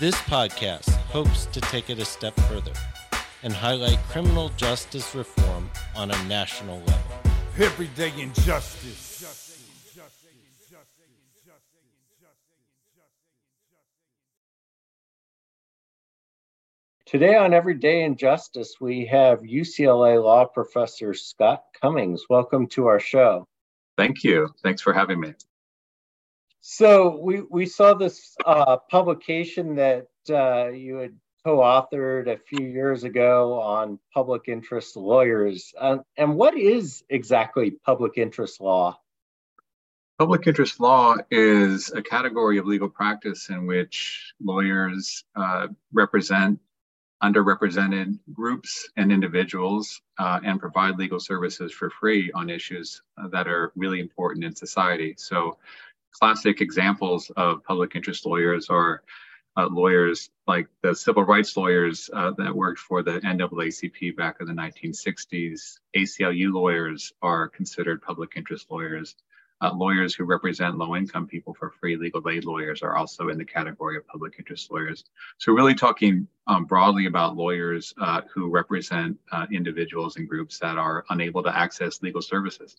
This podcast hopes to take it a step further and highlight criminal justice reform on a national level. Everyday injustice. Today on Everyday Injustice, we have UCLA law professor Scott Cummings. Welcome to our show. Thank you. Thanks for having me. So we we saw this uh, publication that uh, you had co-authored a few years ago on public interest lawyers. Uh, and what is exactly public interest law? Public interest law is a category of legal practice in which lawyers uh, represent underrepresented groups and individuals uh, and provide legal services for free on issues uh, that are really important in society. So classic examples of public interest lawyers are uh, lawyers like the civil rights lawyers uh, that worked for the NAACP back in the 1960s. ACLU lawyers are considered public interest lawyers. Uh, lawyers who represent low income people for free legal aid lawyers are also in the category of public interest lawyers. So, really talking um, broadly about lawyers uh, who represent uh, individuals and groups that are unable to access legal services.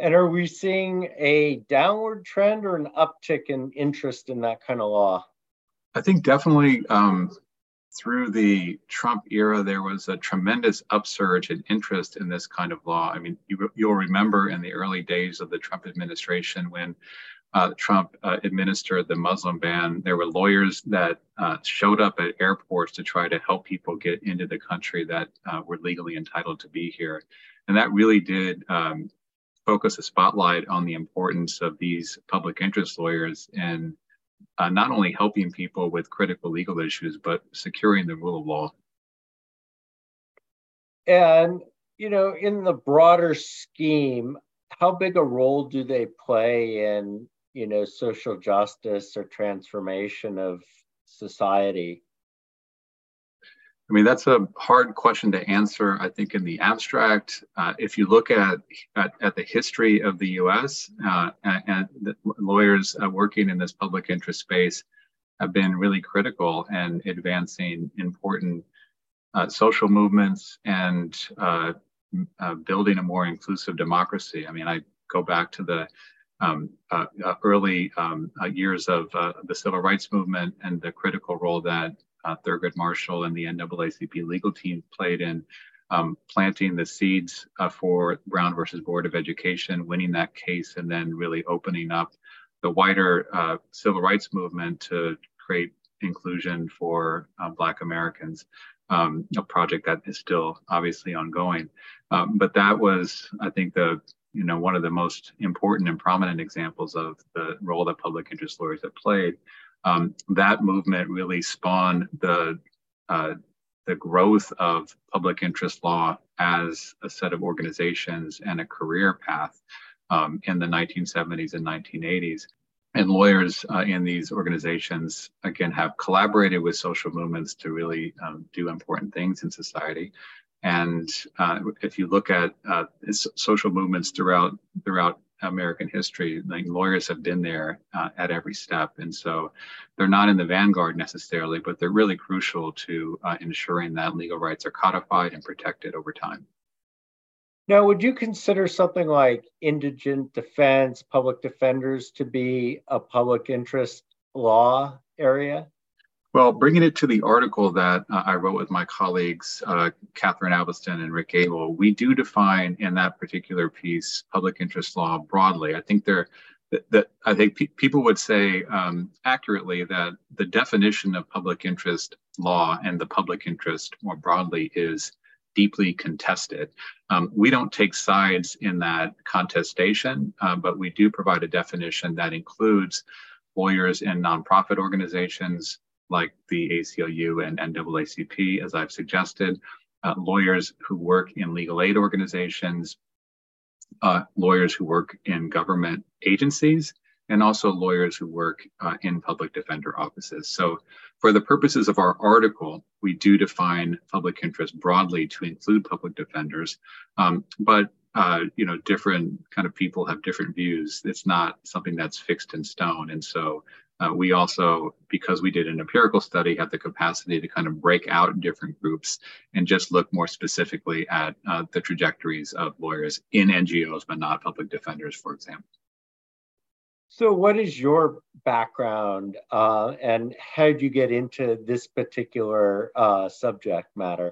And are we seeing a downward trend or an uptick in interest in that kind of law? I think definitely um, through the Trump era, there was a tremendous upsurge in interest in this kind of law. I mean, you, will remember in the early days of the Trump administration when uh, Trump uh, administered the Muslim ban, there were lawyers that uh, showed up at airports to try to help people get into the country that uh, were legally entitled to be here. And that really did um, focus a spotlight on the importance of these public interest lawyers in uh, not only helping people with critical legal issues, but securing the rule of law. And, you know, in the broader scheme, how big a role do they play in, you know, social justice or transformation of society? I mean, that's a hard question to answer, I think, in the abstract. Uh, if you look at, at, at, the history of the US, uh, and, lawyers uh, working in this public interest space have been really critical in advancing important uh, social movements and uh, uh, building a more inclusive democracy. I mean, I go back to the um, early um, years of the civil rights movement and the critical role that uh, Thurgood Marshall and the NAACP legal team played in um, planting the seeds uh, for Brown versus Board of Education, winning that case, and then really opening up the wider uh, civil rights movement to create inclusion for uh, Black Americans. Um, a project that is still obviously ongoing, um, but that was, I think, the you know one of the most important and prominent examples of the role that public interest lawyers have played um, that movement really spawned the uh, the growth of public interest law as a set of organizations and a career path um, in the 1970s and 1980s. And lawyers uh, in these organizations, again, have collaborated with social movements to really um, do important things in society. And uh, if you look at uh, social movements throughout throughout American history. Like lawyers have been there uh, at every step, and so they're not in the vanguard necessarily, but they're really crucial to uh, ensuring that legal rights are codified and protected over time. Now, would you consider something like indigent defense, public defenders to be a public interest law area? Well, bringing it to the article that uh, I wrote with my colleagues, uh, Catherine Albiston and Rick Abel, we do define in that particular piece public interest law broadly. I think there, that, that I think pe- people would say um, accurately that the definition of public interest law and the public interest more broadly is deeply contested. Um, we don't take sides in that contestation, uh, but we do provide a definition that includes lawyers and nonprofit organizations, like the ACLU and NAACP, as I've suggested, uh, lawyers who work in legal aid organizations, uh, lawyers who work in government agencies, and also lawyers who work uh, in public defender offices. So, for the purposes of our article, we do define public interest broadly to include public defenders, um, but uh, you know, different kind of people have different views. It's not something that's fixed in stone, and so uh, we also, because we did an empirical study, have the capacity to kind of break out different groups and just look more specifically at uh, the trajectories of lawyers in NGOs, but not public defenders, for example. So, what is your background, uh, and how did you get into this particular uh, subject matter?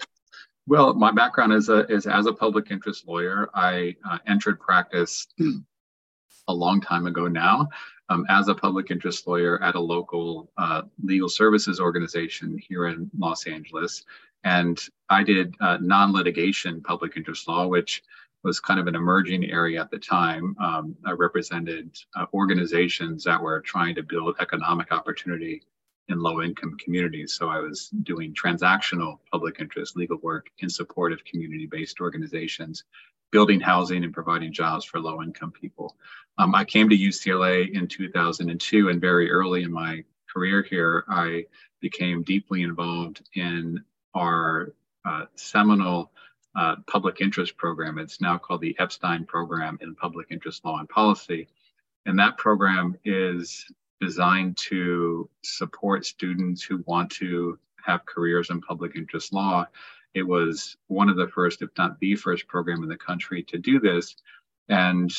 Well, my background is, a, is as a public interest lawyer. I uh, entered practice a long time ago now um, as a public interest lawyer at a local uh, legal services organization here in Los Angeles. And I did uh, non litigation public interest law, which was kind of an emerging area at the time. Um, I represented uh, organizations that were trying to build economic opportunity in low income communities. So I was doing transactional public interest legal work in support of community based organizations, building housing and providing jobs for low income people. Um, I came to UCLA in 2002, and very early in my career here, I became deeply involved in our uh, seminal uh, public interest program. It's now called the Epstein Program in Public Interest Law and Policy. And that program is designed to support students who want to have careers in public interest law. It was one of the first, if not the first program in the country to do this. And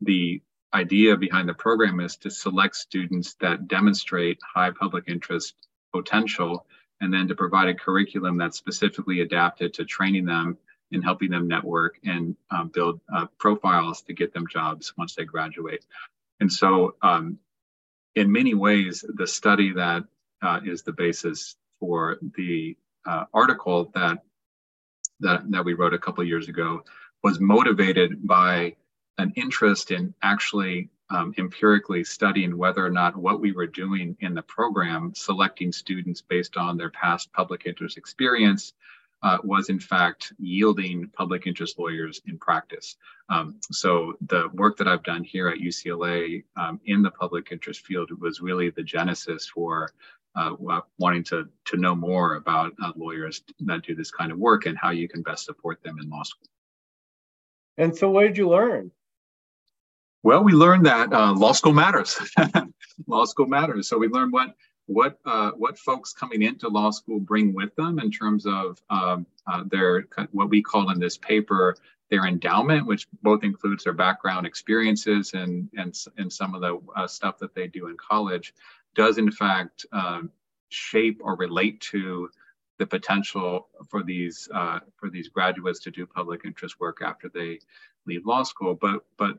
the idea behind the program is to select students that demonstrate high public interest potential and then to provide a curriculum that's specifically adapted to training them and helping them network and um, build uh, profiles to get them jobs once they graduate. And so, um, in many ways, the study that uh, is the basis for the uh, article that, that that we wrote a couple years ago was motivated by an interest in actually um, empirically studying whether or not what we were doing in the program, selecting students based on their past public interest experience, uh, was in fact yielding public interest lawyers in practice. Um, so the work that I've done here at UCLA um, in the public interest field was really the genesis for uh, wanting to, to know more about uh, lawyers that do this kind of work and how you can best support them in law school. And so what did you learn? Well, we learned that uh, law school matters. law school matters. So we learned what what uh, what folks coming into law school bring with them in terms of um, uh, their what we call in this paper their endowment, which both includes their background experiences and and and some of the uh, stuff that they do in college, does in fact um, shape or relate to the potential for these uh, for these graduates to do public interest work after they leave law school. But but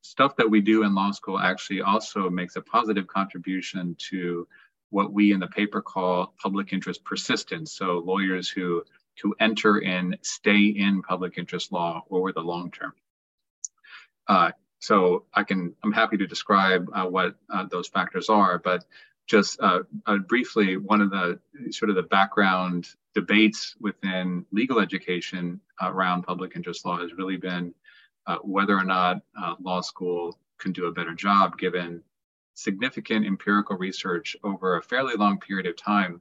stuff that we do in law school actually also makes a positive contribution to what we in the paper call public interest persistence. So lawyers who who enter and stay in public interest law over the long term. Uh, so I can I'm happy to describe uh, what uh, those factors are, but just uh, uh, briefly, one of the sort of the background debates within legal education around public interest law has really been uh, whether or not law school can do a better job given significant empirical research over a fairly long period of time,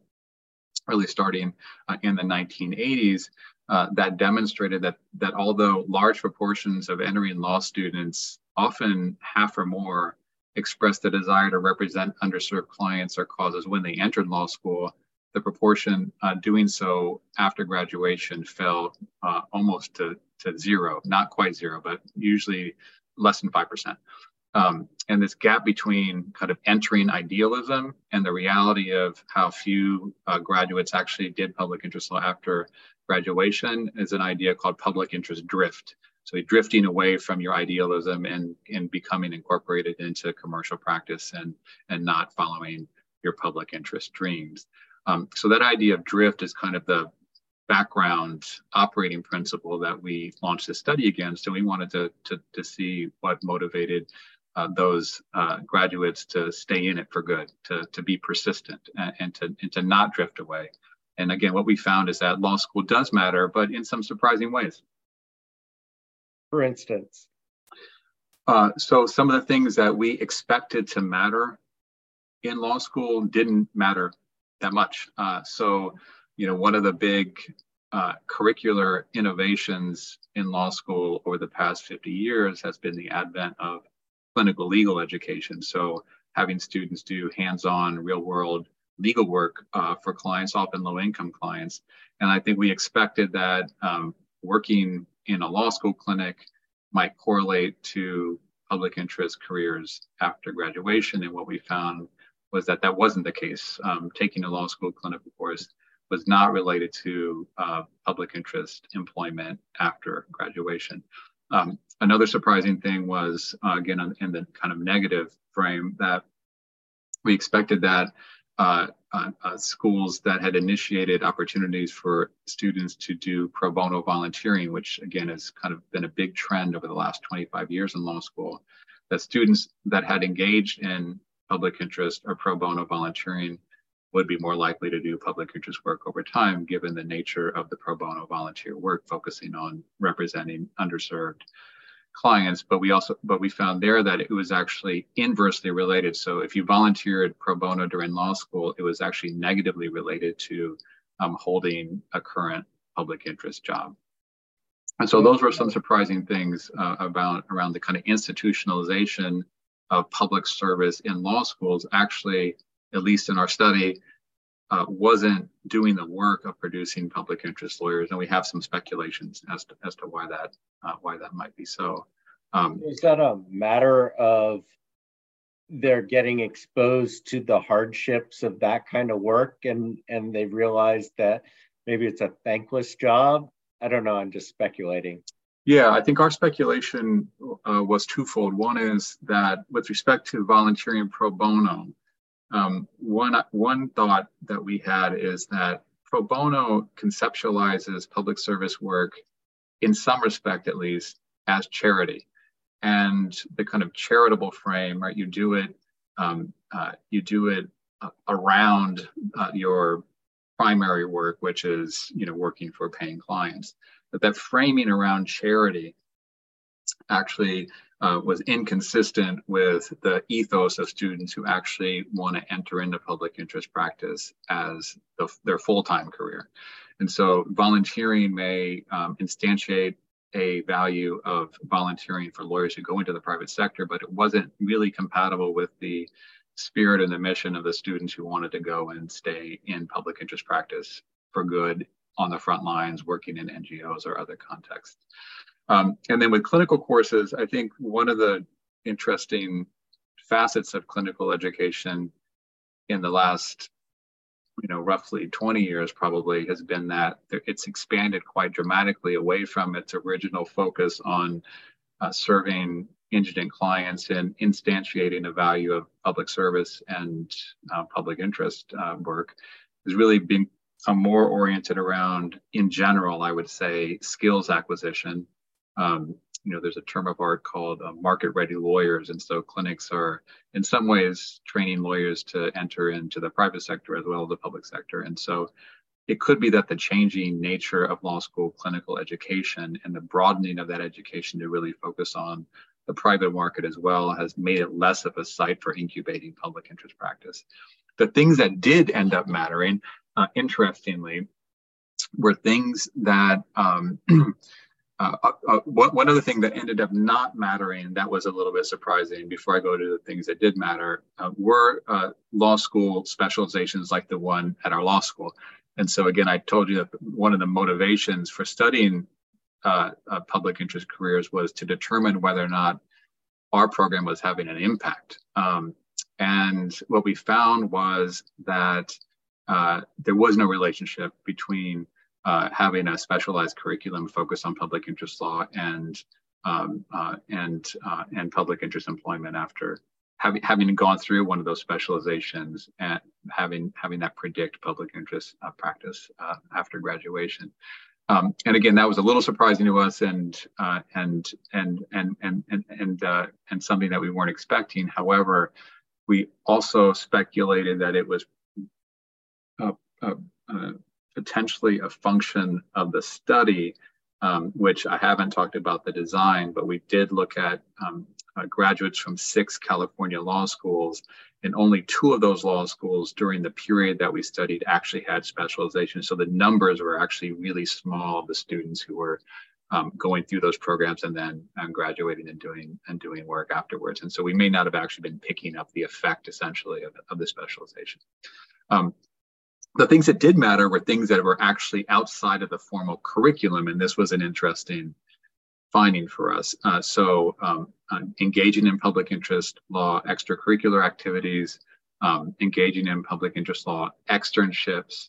really starting uh, in the 1980s, uh, that demonstrated that, that although large proportions of entering law students, often half or more, expressed the desire to represent underserved clients or causes when they entered law school, the proportion uh, doing so after graduation fell uh, almost to, to zero, not quite zero, but usually less than 5%. Um, and this gap between kind of entering idealism and the reality of how few uh, graduates actually did public interest law after graduation is an idea called public interest drift. So drifting away from your idealism and, and becoming incorporated into commercial practice and, and not following your public interest dreams. Um, so that idea of drift is kind of the background operating principle that we launched the study against. And we wanted to, to, to see what motivated uh, those uh, graduates to stay in it for good, to, to be persistent and, and, to, and to not drift away. And again, what we found is that law school does matter, but in some surprising ways. For instance? Uh, so some of the things that we expected to matter in law school didn't matter that much. Uh, so, you know, one of the big uh, curricular innovations in law school over the past 50 years has been the advent of clinical legal education. So, having students do hands on, real world legal work uh, for clients, often low income clients. And I think we expected that um, working in a law school clinic might correlate to public interest careers after graduation. And what we found was that that wasn't the case. Um, taking a law school clinical course was not related to uh, public interest employment after graduation. Um, another surprising thing was, uh, again, in the kind of negative frame, that we expected that uh, uh, uh, schools that had initiated opportunities for students to do pro bono volunteering, which again has kind of been a big trend over the last 25 years in law school, that students that had engaged in public interest or pro bono volunteering would be more likely to do public interest work over time, given the nature of the pro bono volunteer work, focusing on representing underserved clients. But we also, but we found there that it was actually inversely related. So if you volunteered pro bono during law school, it was actually negatively related to um, holding a current public interest job. And so those were some surprising things uh, about around the kind of institutionalization of public service in law schools actually at least in our study, uh, wasn't doing the work of producing public interest lawyers, and we have some speculations as to as to why that uh, why that might be so. Um, Is that a matter of they're getting exposed to the hardships of that kind of work, and and they realize that maybe it's a thankless job? I don't know. I'm just speculating. Yeah, I think our speculation uh, was twofold. One is that with respect to volunteering pro bono, um, one, one thought that we had is that pro bono conceptualizes public service work, in some respect at least, as charity. And the kind of charitable frame, right? You do it, um, uh, you do it uh, around uh, your primary work, which is you know working for paying clients. But that framing around charity actually uh, was inconsistent with the ethos of students who actually want to enter into public interest practice as the, their full-time career. And so volunteering may um, instantiate a value of volunteering for lawyers who go into the private sector, but it wasn't really compatible with the spirit and the mission of the students who wanted to go and stay in public interest practice for good on the front lines, working in NGOs or other contexts. Um, and then with clinical courses, I think one of the interesting facets of clinical education in the last, you know, roughly 20 years probably has been that it's expanded quite dramatically away from its original focus on uh, serving indigent clients and instantiating the value of public service and uh, public interest uh, work. Has really been more oriented around, in general, I would say, skills acquisition um, you know, there's a term of art called uh, market ready lawyers. And so clinics are, in some ways, training lawyers to enter into the private sector as well as the public sector. And so it could be that the changing nature of law school clinical education and the broadening of that education to really focus on the private market as well has made it less of a site for incubating public interest practice. The things that did end up mattering, uh, interestingly, were things that um, Uh, uh, uh one other thing that ended up not mattering that was a little bit surprising before I go to the things that did matter uh, were uh, law school specializations like the one at our law school. And so, again, I told you that one of the motivations for studying uh, public interest careers was to determine whether or not our program was having an impact. Um, and what we found was that there was no relationship between uh, having a specialized curriculum focused on public interest law and um, uh, and uh, and public interest employment after having having gone through one of those specializations and having having that predict public interest uh, practice uh, after graduation. Um, and again, that was a little surprising to us, and uh, and and and and and and and something that we weren't expecting. However, we also speculated that it was potentially a function of the study, um, which I haven't talked about the design, but we did look at um, uh, graduates from six California law schools and only two of those law schools during the period that we studied actually had specialization. So the numbers were actually really small of the students who were um, going through those programs and then um, graduating and doing and doing work afterwards. And so we may not have actually been picking up the effect essentially of, of the specialization. Um, the things that did matter were things that were actually outside of the formal curriculum, and this was an interesting finding for us. Uh, so um, uh, engaging in public interest law extracurricular activities, um, engaging in public interest law externships,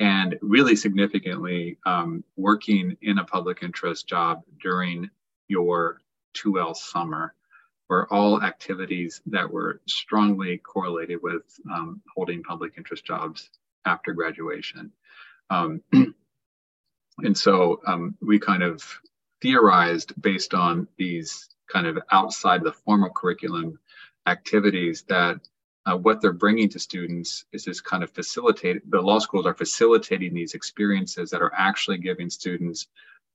and really significantly um, working in a public interest job during your 2L summer were all activities that were strongly correlated with um, holding public interest jobs after graduation. Um, and so um, we kind of theorized based on these kind of outside the formal curriculum activities that uh, what they're bringing to students is this kind of facilitate the law schools are facilitating these experiences that are actually giving students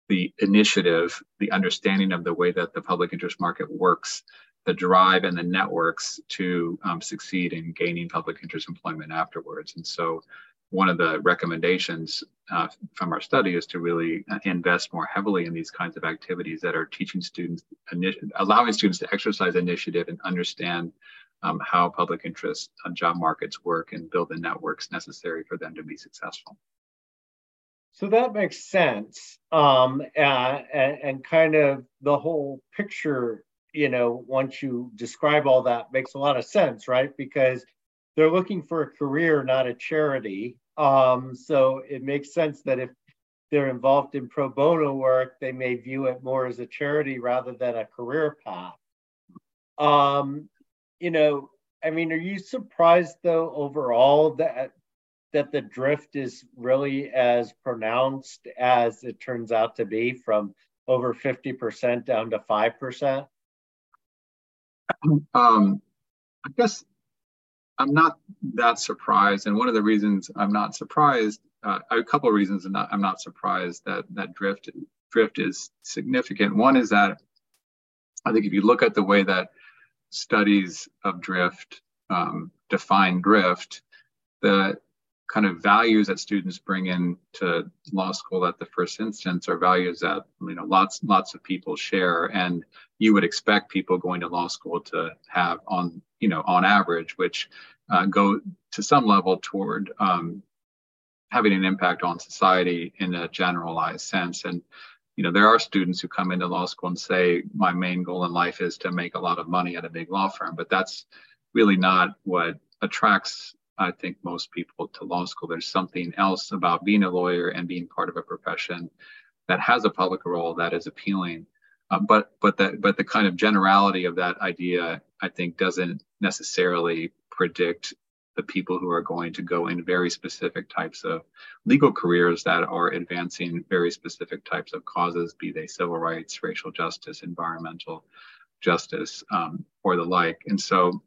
the initiative the understanding of the way that the public interest market works the drive and the networks to um, succeed in gaining public interest employment afterwards and so one of the recommendations uh, from our study is to really uh, invest more heavily in these kinds of activities that are teaching students, allowing students to exercise initiative and understand um, how public interest uh, job markets work and build the networks necessary for them to be successful. So that makes sense. Um, and, and kind of the whole picture, you know, once you describe all that makes a lot of sense, right? Because they're looking for a career, not a charity. Um, so it makes sense that if they're involved in pro bono work, they may view it more as a charity rather than a career path. Um, you know, I mean, are you surprised though overall that that the drift is really as pronounced as it turns out to be from over 50% down to 5%? Um, I guess I'm not that surprised, and one of the reasons I'm not surprised, uh, a couple of reasons, I'm not, I'm not surprised that that drift drift is significant. One is that I think if you look at the way that studies of drift um, define drift, the kind of values that students bring in to law school at the first instance are values that you know lots lots of people share and you would expect people going to law school to have on you know on average which uh, go to some level toward um, having an impact on society in a generalized sense and you know there are students who come into law school and say my main goal in life is to make a lot of money at a big law firm but that's really not what attracts I think most people to law school. There's something else about being a lawyer and being part of a profession that has a public role that is appealing. Uh, but but the but the kind of generality of that idea, I think, doesn't necessarily predict the people who are going to go in very specific types of legal careers that are advancing very specific types of causes, be they civil rights, racial justice, environmental justice, um, or the like. And so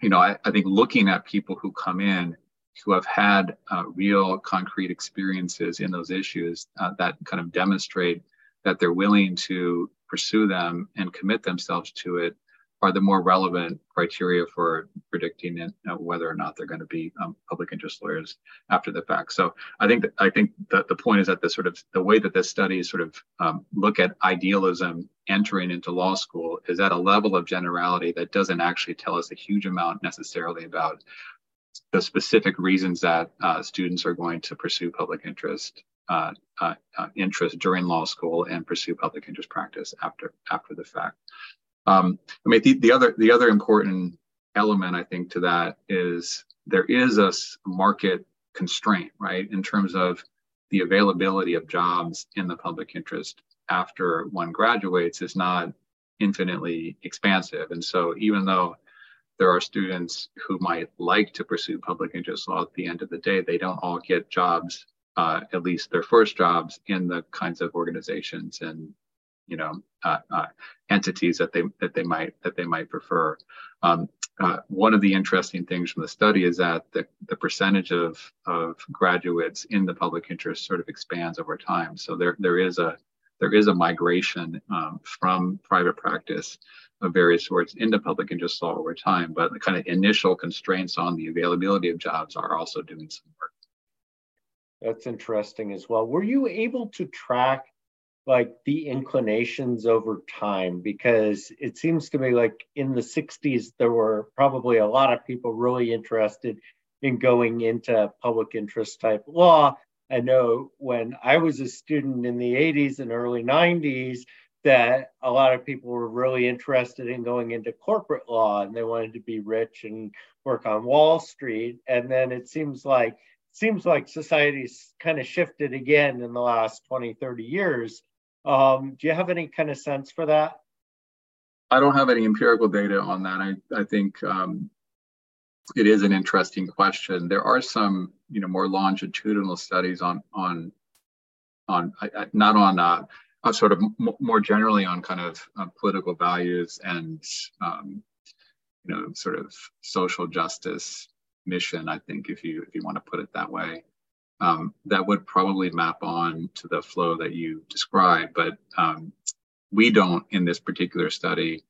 you know, I, I think looking at people who come in who have had uh, real concrete experiences in those issues uh, that kind of demonstrate that they're willing to pursue them and commit themselves to it are the more relevant criteria for predicting it, you know, whether or not they're going to be um, public interest lawyers after the fact. So I think that I think that the point is that the sort of the way that this study sort of um, look at idealism entering into law school is at a level of generality that doesn't actually tell us a huge amount necessarily about the specific reasons that uh, students are going to pursue public interest uh, uh, uh interest during law school and pursue public interest practice after after the fact. Um, I mean, the, the other the other important element I think to that is there is a market constraint, right, in terms of the availability of jobs in the public interest after one graduates is not infinitely expansive. And so even though there are students who might like to pursue public interest law at the end of the day, they don't all get jobs, uh, at least their first jobs in the kinds of organizations and you know uh, uh, entities that they that they might that they might prefer. Um, uh, one of the interesting things from the study is that the, the percentage of of graduates in the public interest sort of expands over time. So there there is a there is a migration um, from private practice of various sorts into public interest law over time, but the kind of initial constraints on the availability of jobs are also doing some work. That's interesting as well. Were you able to track like the inclinations over time? Because it seems to me like in the 60s, there were probably a lot of people really interested in going into public interest type law. I know when I was a student in the 80s and early 90s, that a lot of people were really interested in going into corporate law and they wanted to be rich and work on Wall Street. And then it seems like seems like society's kind of shifted again in the last 20, 30 years. Um, do you have any kind of sense for that? I don't have any empirical data on that. I, I think um, it is an interesting question. There are some, you know, more longitudinal studies on on on not on uh, uh, sort of m- more generally on kind of uh, political values and um, you know sort of social justice mission. I think if you if you want to put it that way, um, that would probably map on to the flow that you described. But um, we don't in this particular study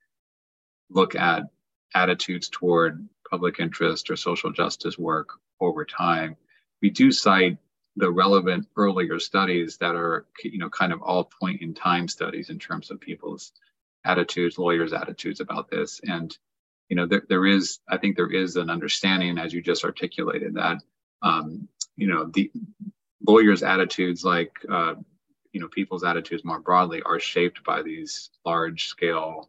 look at attitudes toward public interest or social justice work over time. We do cite the relevant earlier studies that are, you know, kind of all point in time studies in terms of people's attitudes, lawyers' attitudes about this. And, you know, there, there is, I think there is an understanding, as you just articulated, that, um, you know, the lawyers' attitudes, like, uh, you know, people's attitudes more broadly, are shaped by these large scale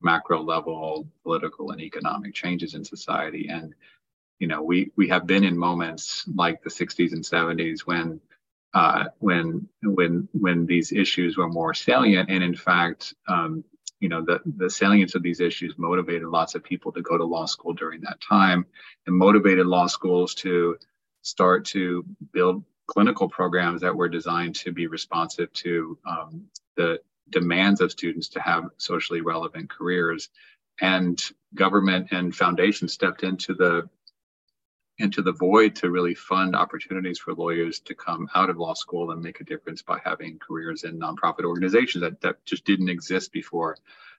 macro level political and economic changes in society. And, you know, we, we have been in moments like the 60s and 70s when uh, when when when these issues were more salient, and in fact, um, you know, the the salience of these issues motivated lots of people to go to law school during that time, and motivated law schools to start to build clinical programs that were designed to be responsive to um, the demands of students to have socially relevant careers. And government and foundations stepped into the into the void to really fund opportunities for lawyers to come out of law school and make a difference by having careers in nonprofit organizations that, that just didn't exist before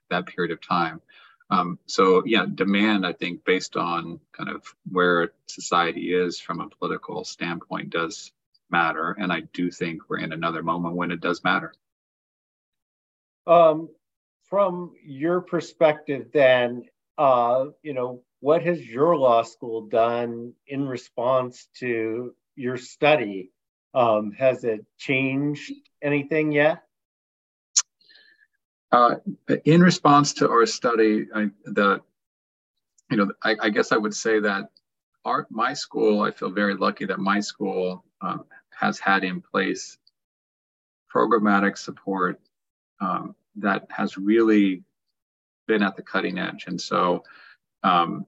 that period of time. Um, so yeah, demand, I think, based on kind of where society is from a political standpoint does matter. And I do think we're in another moment when it does matter. Um, from your perspective, then, uh, you know, what has your law school done in response to your study? Um, has it changed anything yet? Uh, in response to our study, I, the you know, I, I, guess I would say that our my school, I feel very lucky that my school um, has had in place programmatic support um, that has really been at the cutting edge. And so um,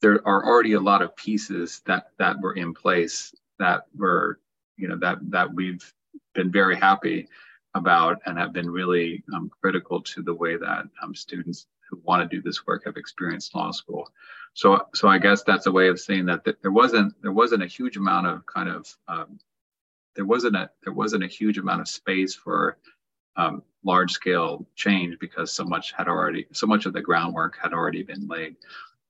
there are already a lot of pieces that that were in place that were, you know, that that we've been very happy about and have been really um, critical to the way that um, students who want to do this work have experienced law school. So, so I guess that's a way of saying that, that there wasn't there wasn't a huge amount of kind of um, there wasn't a there wasn't a huge amount of space for um, large scale change because so much had already so much of the groundwork had already been laid.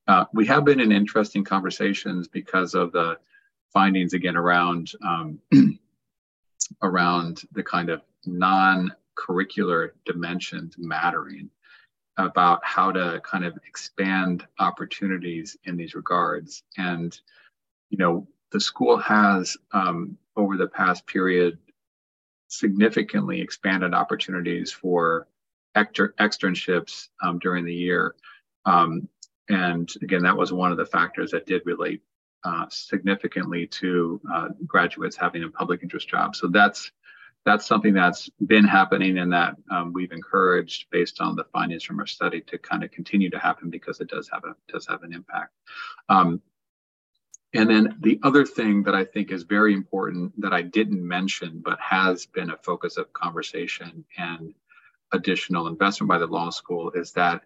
Uh, we have been in interesting conversations because of the findings again around um, around the kind of non-curricular dimensions mattering about how to kind of expand opportunities in these regards and you know the school has um, over the past period significantly expanded opportunities for exter- externships um, during the year. Um, and again, that was one of the factors that did relate uh, significantly to uh, graduates having a public interest job. So that's that's something that's been happening and that um, we've encouraged based on the findings from our study to kind of continue to happen because it does have a does have an impact. Um, and then the other thing that I think is very important that I didn't mention but has been a focus of conversation and additional investment by the law school is that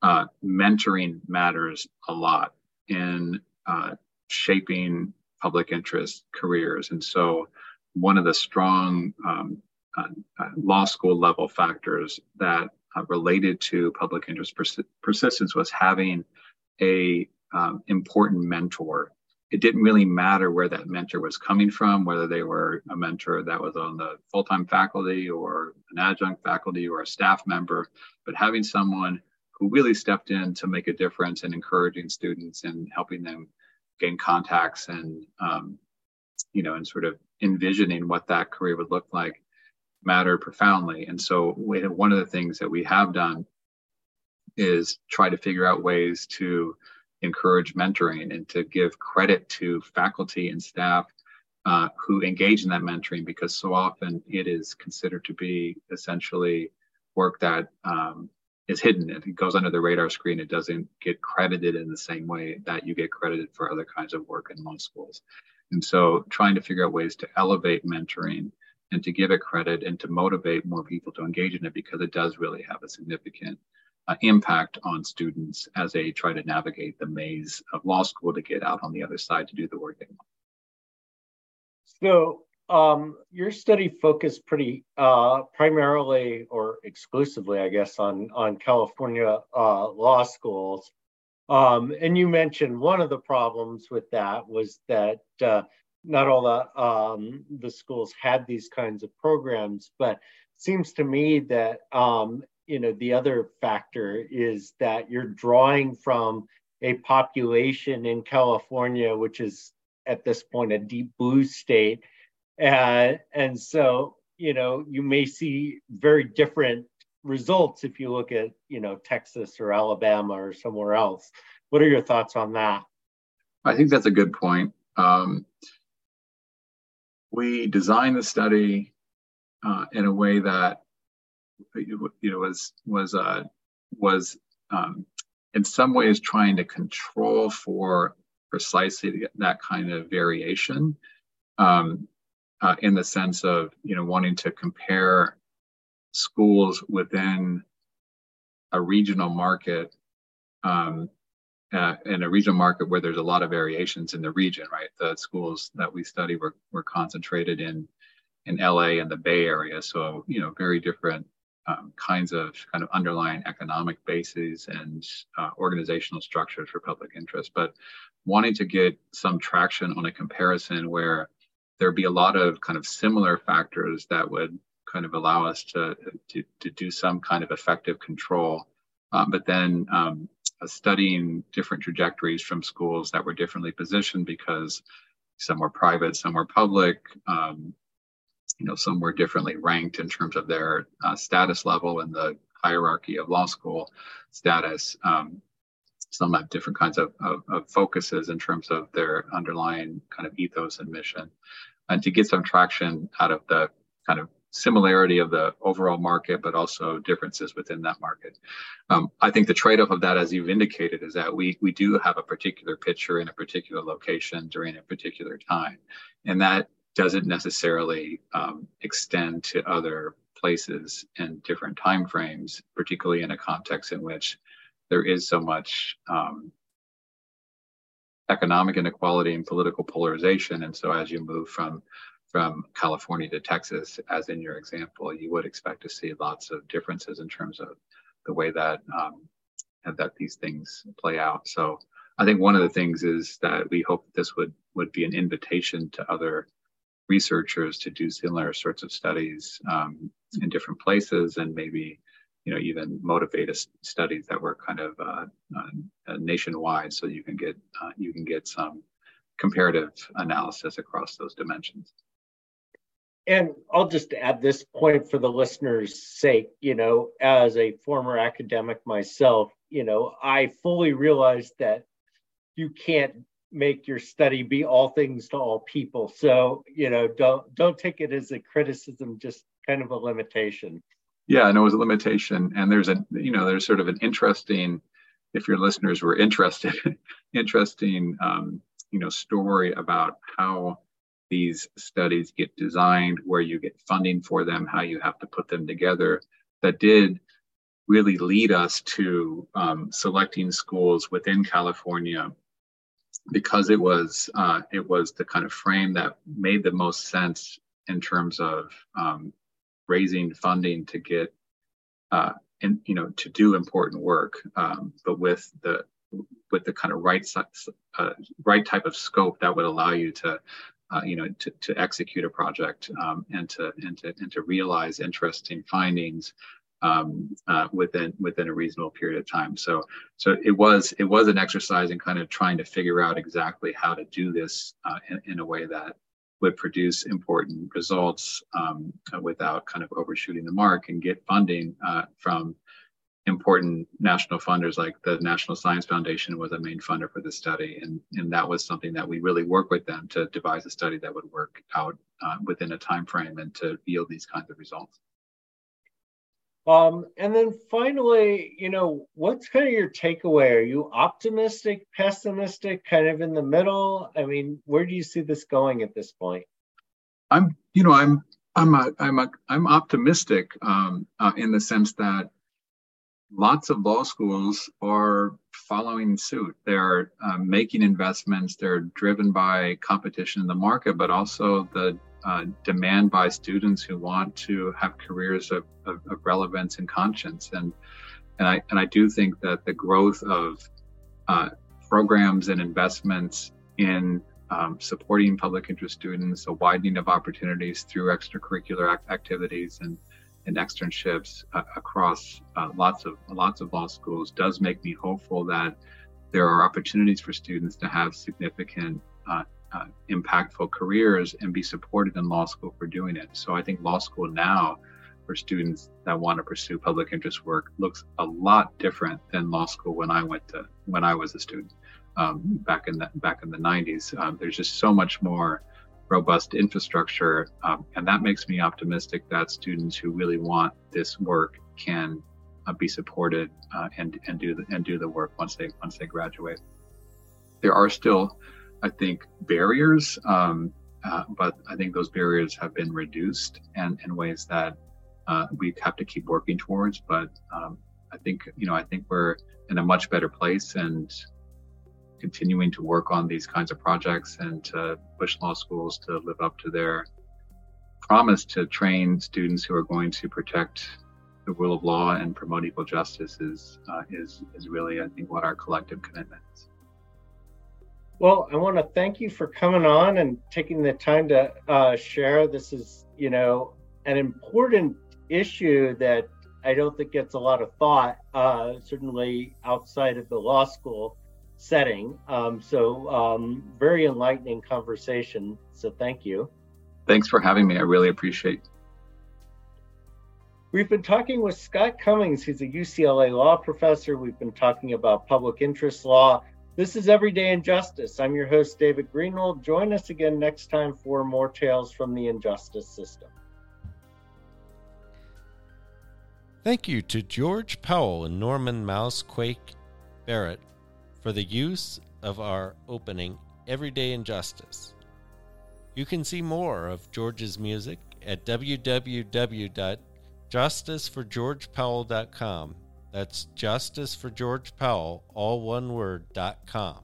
uh, mentoring matters a lot in uh, shaping public interest careers. And so one of the strong um, uh, law school level factors that uh, related to public interest pers- persistence was having a um, important mentor. It didn't really matter where that mentor was coming from, whether they were a mentor that was on the full-time faculty or an adjunct faculty or a staff member, but having someone who really stepped in to make a difference and encouraging students and helping them gain contacts and um, you know and sort of envisioning what that career would look like mattered profoundly. And so one of the things that we have done is try to figure out ways to encourage mentoring and to give credit to faculty and staff uh, who engage in that mentoring because so often it is considered to be essentially work that um, is hidden. It goes under the radar screen, it doesn't get credited in the same way that you get credited for other kinds of work in law schools. And so trying to figure out ways to elevate mentoring and to give it credit and to motivate more people to engage in it because it does really have a significant uh, impact on students as they try to navigate the maze of law school to get out on the other side to do the work they want. So um, your study focused pretty uh, primarily or exclusively, I guess, on on California uh, law schools. Um, and you mentioned one of the problems with that was that uh, not all the, um, the schools had these kinds of programs, but seems to me that um, you know the other factor is that you're drawing from a population in California, which is at this point a deep blue state, and and so you know you may see very different results if you look at you know Texas or Alabama or somewhere else. What are your thoughts on that? I think that's a good point. Um, we designed the study uh, in a way that you know was was uh, was um, in some ways trying to control for precisely that kind of variation um, uh, in the sense of you know wanting to compare schools within a regional market um, uh, in a regional market where there's a lot of variations in the region, right? The schools that we study were, were concentrated in in LA and the Bay Area, so you know very different um, kinds of kind of underlying economic bases and uh, organizational structures for public interest, but wanting to get some traction on a comparison where there'd be a lot of kind of similar factors that would kind of allow us to, to, to do some kind of effective control. Um, but then um, uh, studying different trajectories from schools that were differently positioned because some were private, some were public, um, you know, some were differently ranked in terms of their uh, status level in the hierarchy of law school status. Um, some have different kinds of, of, of, focuses in terms of their underlying kind of ethos and mission. And to get some traction out of the kind of similarity of the overall market, but also differences within that market. Um, I think the trade-off of that, as you've indicated, is that we we do have a particular picture in a particular location during a particular time, and that doesn't necessarily um, extend to other places and different time frames, particularly in a context in which there is so much um, economic inequality and political polarization. And so as you move from from California to Texas, as in your example, you would expect to see lots of differences in terms of the way that um, that these things play out. So I think one of the things is that we hope this would would be an invitation to other researchers to do similar sorts of studies um, in different places and maybe you know even motivate us studies that were kind of uh, uh, nationwide so you can get uh, you can get some comparative analysis across those dimensions and I'll just add this point for the listeners' sake. You know, as a former academic myself, you know, I fully realize that you can't make your study be all things to all people. So, you know, don't don't take it as a criticism, just kind of a limitation. Yeah, and it was a limitation. And there's a, you know, there's sort of an interesting, if your listeners were interested, interesting, um, you know, story about how these studies get designed, where you get funding for them, how you have to put them together. That did really lead us to um, selecting schools within California because it was uh, it was the kind of frame that made the most sense in terms of um, raising funding to get uh, and you know to do important work, um, but with the with the kind of right uh, right type of scope that would allow you to uh, you know to, to execute a project um, and to and to and to realize interesting findings um, uh, within within a reasonable period of time. So so it was it was an exercise in kind of trying to figure out exactly how to do this uh, in, in, a way that would produce important results um, without kind of overshooting the mark and get funding uh, from important national funders like the National Science Foundation was a main funder for the study. And, and that was something that we really worked with them to devise a study that would work out uh, within a time frame and to yield these kinds of results. Um, and then finally, you know, what's kind of your takeaway? Are you optimistic, pessimistic, kind of in the middle? I mean, where do you see this going at this point? I'm, you know, I'm, I'm, a, I'm, a, I'm optimistic um, uh, in the sense that lots of law schools are following suit. They're uh, making investments. They're driven by competition in the market, but also the uh, demand by students who want to have careers of, of, of, relevance and conscience. And and I and I do think that the growth of uh, programs and investments in um, supporting public interest students, a widening of opportunities through extracurricular ac- activities and and externships uh, across uh, lots of lots of law schools does make me hopeful that there are opportunities for students to have significant uh, uh, impactful careers and be supported in law school for doing it. So I think law school now for students that want to pursue public interest work looks a lot different than law school when I went to when I was a student um, back in the back in the 90s. Um, there's just so much more robust infrastructure, um, and that makes me optimistic that students who really want this work can uh, be supported uh, and and do the and do the work once they once they graduate. There are still I think, barriers, um, uh, but I think those barriers have been reduced and in ways that uh, we have to keep working towards. But um, I think, you know, I think we're in a much better place and continuing to work on these kinds of projects and to push law schools to live up to their promise to train students who are going to protect the rule of law and promote equal justice is uh, is is really, I think, what our collective commitment is. Well, I want to thank you for coming on and taking the time to uh, share. This is, you know, an important issue that I don't think gets a lot of thought, uh, certainly outside of the law school setting. Um, so, um, very enlightening conversation. So, thank you. Thanks for having me. I really appreciate. We've been talking with Scott Cummings. He's a UCLA law professor. We've been talking about public interest law this is Everyday Injustice. I'm your host, David Greenwald. Join us again next time for more tales from the injustice system. Thank you to George Powell and Norman Mousequake Barrett for the use of our opening, Everyday Injustice. You can see more of George's music at www.justiceforgeorgepowell.com that's justice for George Powell, all one word, dot com.